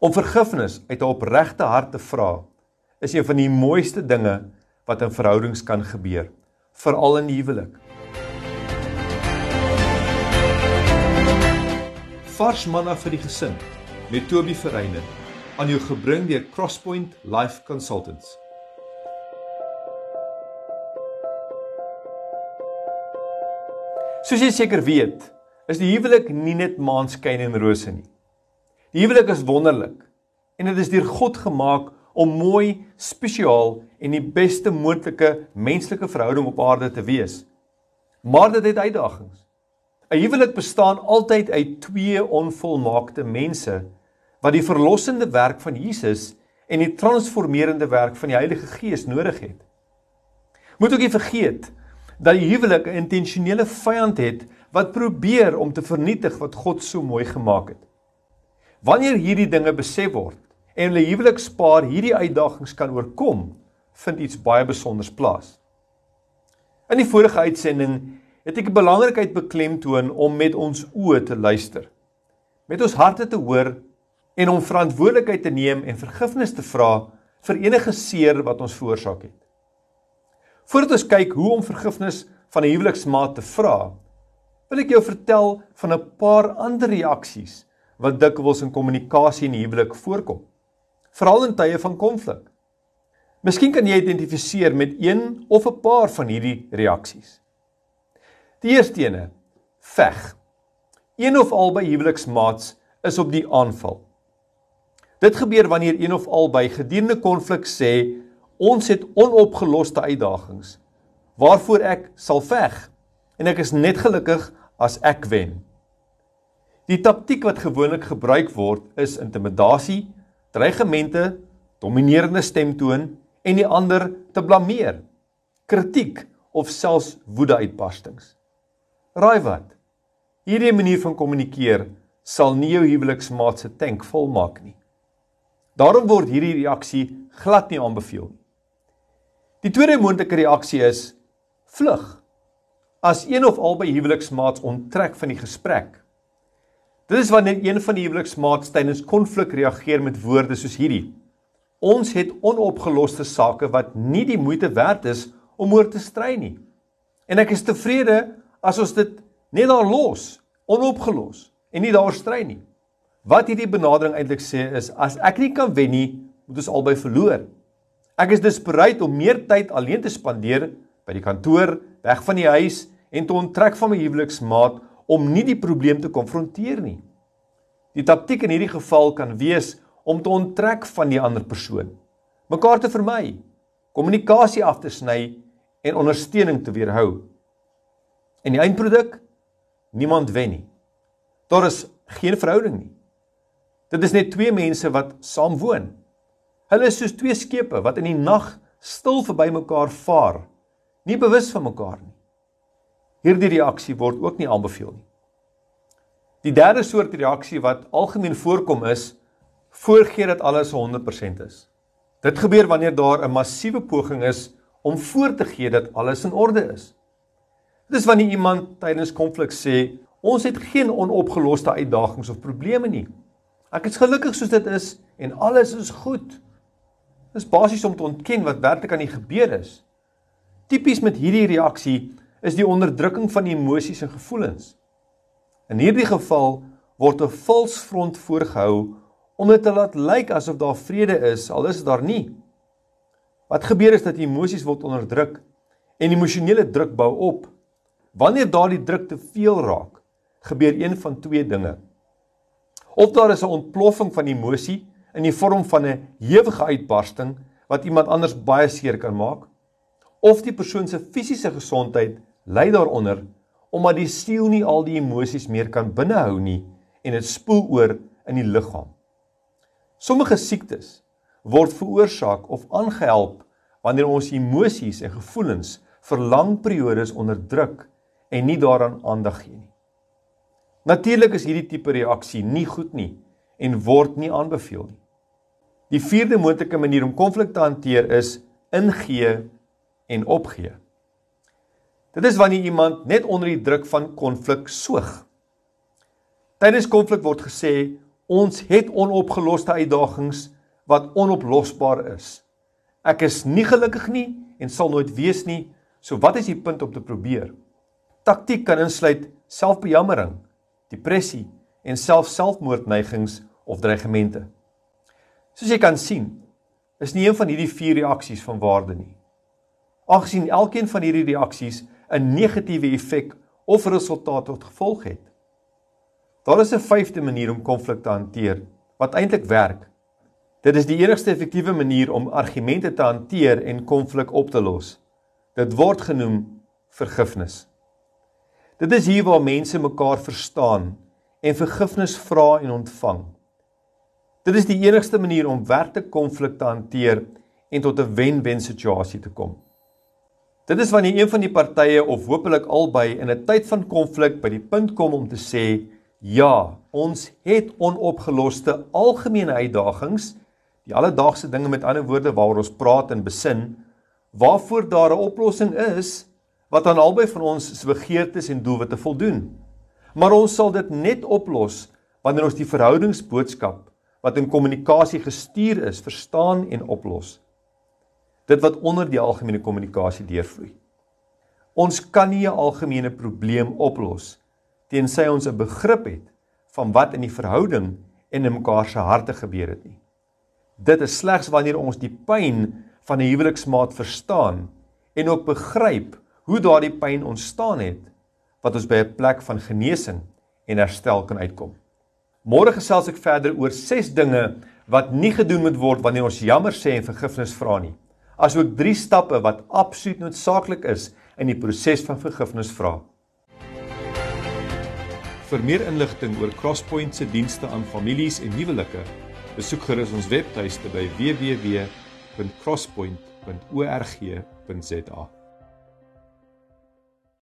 Om vergifnis uit 'n opregte hart te vra is een van die mooiste dinge wat in verhoudings kan gebeur, veral in die huwelik. Vars manna vir die gesin met Toby Verreiner aan jou gebring deur Crosspoint Life Consultants. Soos jy seker weet, is die huwelik nie net maanskyn en rose nie. Die huwelik is wonderlik en dit is deur God gemaak om mooi, spesiaal en die beste moontlike menslike verhouding op aarde te wees. Maar dit het uitdagings. 'n Huwelik bestaan altyd uit twee onvolmaakte mense wat die verlossende werk van Jesus en die transformerende werk van die Heilige Gees nodig het. Moet ook nie vergeet dat die huwelik 'n intentionele vyand het wat probeer om te vernietig wat God so mooi gemaak het. Wanneer hierdie dinge besef word en hulle huwelikspaar hierdie uitdagings kan oorkom, vind iets baie spesiaals plaas. In die vorige uitsending het ek die belangrikheid beklemtoon om met ons oë te luister, met ons harte te hoor en om verantwoordelikheid te neem en vergifnis te vra vir enige seer wat ons veroorsaak het. Voordat ons kyk hoe om vergifnis van 'n huweliksmaat te vra, wil ek jou vertel van 'n paar ander reaksies wat dikwels in kommunikasie die huwelik voorkom, veral in tye van konflik. Miskien kan jy identifiseer met een of 'n paar van hierdie reaksies. Die eerste ene: veg. Een of albei huweliksmaats is op die aanval. Dit gebeur wanneer een of albei gedurende konflik sê ons het onopgeloste uitdagings waarvoor ek sal veg en ek is net gelukkig as ek wen. Die taktik wat gewoonlik gebruik word is intimidasie, dreigemente, dominerende stemtoon en die ander te blameer, kritiek of selfs woedeuitbarstings. Raai wat? Hierdie manier van kommunikeer sal nie jou huweliksmaat se tank volmaak nie. Daarom word hierdie reaksie glad nie aanbeveel nie. Die tweede moontlike reaksie is vlug. As een of albei huweliksmaats onttrek van die gesprek. Dit is wanneer een van die huweliksmaats tydens konflik reageer met woorde soos hierdie: Ons het onopgeloste sake wat nie die moeite werd is om oor te stry nie. En ek is tevrede as ons dit net daar los, onopgelos en nie daaroor stry nie. Wat hierdie benadering eintlik sê is as ek nie kan wen nie, moet ons albei verloor. Ek is dus bereid om meer tyd alleen te spandeer by die kantoor, weg van die huis en te onttrek van my huweliksmaat om nie die probleem te konfronteer nie. Die taktik in hierdie geval kan wees om te onttrek van die ander persoon, mekaar te vermy, kommunikasie af te sny en ondersteuning te weerhou. En die eindproduk? Niemand wen nie. Daar is geen verhouding nie. Dit is net twee mense wat saam woon. Hulle is soos twee skepe wat in die nag stil verby mekaar vaar, nie bewus van mekaar nie. Hierdie reaksie word ook nie aanbeveel nie. Die derde soort reaksie wat algemeen voorkom is voorgee dat alles 100% is. Dit gebeur wanneer daar 'n massiewe poging is om voor te gee dat alles in orde is. Dit is wanneer iemand tydens konflik sê, ons het geen onopgeloste uitdagings of probleme nie. Ek is gelukkig soos dit is en alles is goed. Dis basies om te ontken wat werklik aan die gebeur is. Tipies met hierdie reaksie is die onderdrukking van emosies en gevoelens. In hierdie geval word 'n vals front voorgehou om dit te laat lyk asof daar vrede is al is daar nie. Wat gebeur is dat emosies word onderdruk en emosionele druk bou op. Wanneer daardie druk te veel raak, gebeur een van twee dinge. Of daar is 'n ontploffing van emosie in die vorm van 'n hewige uitbarsting wat iemand anders baie seer kan maak, of die persoon se fisiese gesondheid ly daaronder omdat die siel nie al die emosies meer kan binnehou nie en dit spoel oor in die liggaam. Sommige siektes word veroorsaak of aangehelp wanneer ons emosies en gevoelens vir lang periodes onderdruk en nie daaraan aandag gee nie. Natuurlik is hierdie tipe reaksie nie goed nie en word nie aanbeveel nie. Die vierde moontlike manier om konflik te hanteer is ingee en opgee. Dit is wanneer iemand net onder die druk van konflik soog. Tydens konflik word gesê Ons het onopgeloste uitdagings wat onoplosbaar is. Ek is nie gelukkig nie en sal nooit wees nie. So wat is die punt om te probeer? Taktiek kan insluit selfbejammering, depressie en self-selfmoordneigings of dreigemente. Soos jy kan sien, is nie een van hierdie vier reaksies van waarde nie. Aangesien elkeen van hierdie reaksies 'n negatiewe effek of resultaat tot gevolg het. Daar is 'n vyfde manier om konflik te hanteer wat eintlik werk. Dit is die enigste effektiewe manier om argumente te hanteer en konflik op te los. Dit word genoem vergifnis. Dit is hier waar mense mekaar verstaan en vergifnis vra en ontvang. Dit is die enigste manier om werklik konflik te hanteer en tot 'n wen-wen situasie te kom. Dit is wanneer een van die partye of hopelik albei in 'n tyd van konflik by die punt kom om te sê, "Ja, ons het onopgeloste algemene uitdagings, die alledaagse dinge met ander woorde waaroor ons praat en besin, waarvoor daar 'n oplossing is wat aan albei van ons se begeertes en doelwitte voldoen. Maar ons sal dit net oplos wanneer ons die verhoudingsboodskap wat in kommunikasie gestuur is, verstaan en oplos. Dit wat onder die algemene kommunikasie deurvloei. Ons kan nie 'n algemene probleem oplos tensy ons 'n begrip het van wat in die verhouding en in mekaar se harte gebeur het nie. Dit is slegs wanneer ons die pyn van 'n huweliksmaat verstaan en ook begryp hoe daardie pyn ontstaan het wat ons by 'n plek van genesing en herstel kan uitkom. Môre gesels ek verder oor 6 dinge wat nie gedoen moet word wanneer ons jammer sê en vergifnis vra nie. Asook 3 stappe wat absoluut noodsaaklik is in die proses van vergifnis vra. Vir meer inligting oor Crosspoint se dienste aan families en huwelike, besoek gerus ons webtuiste by www.crosspoint.org.za.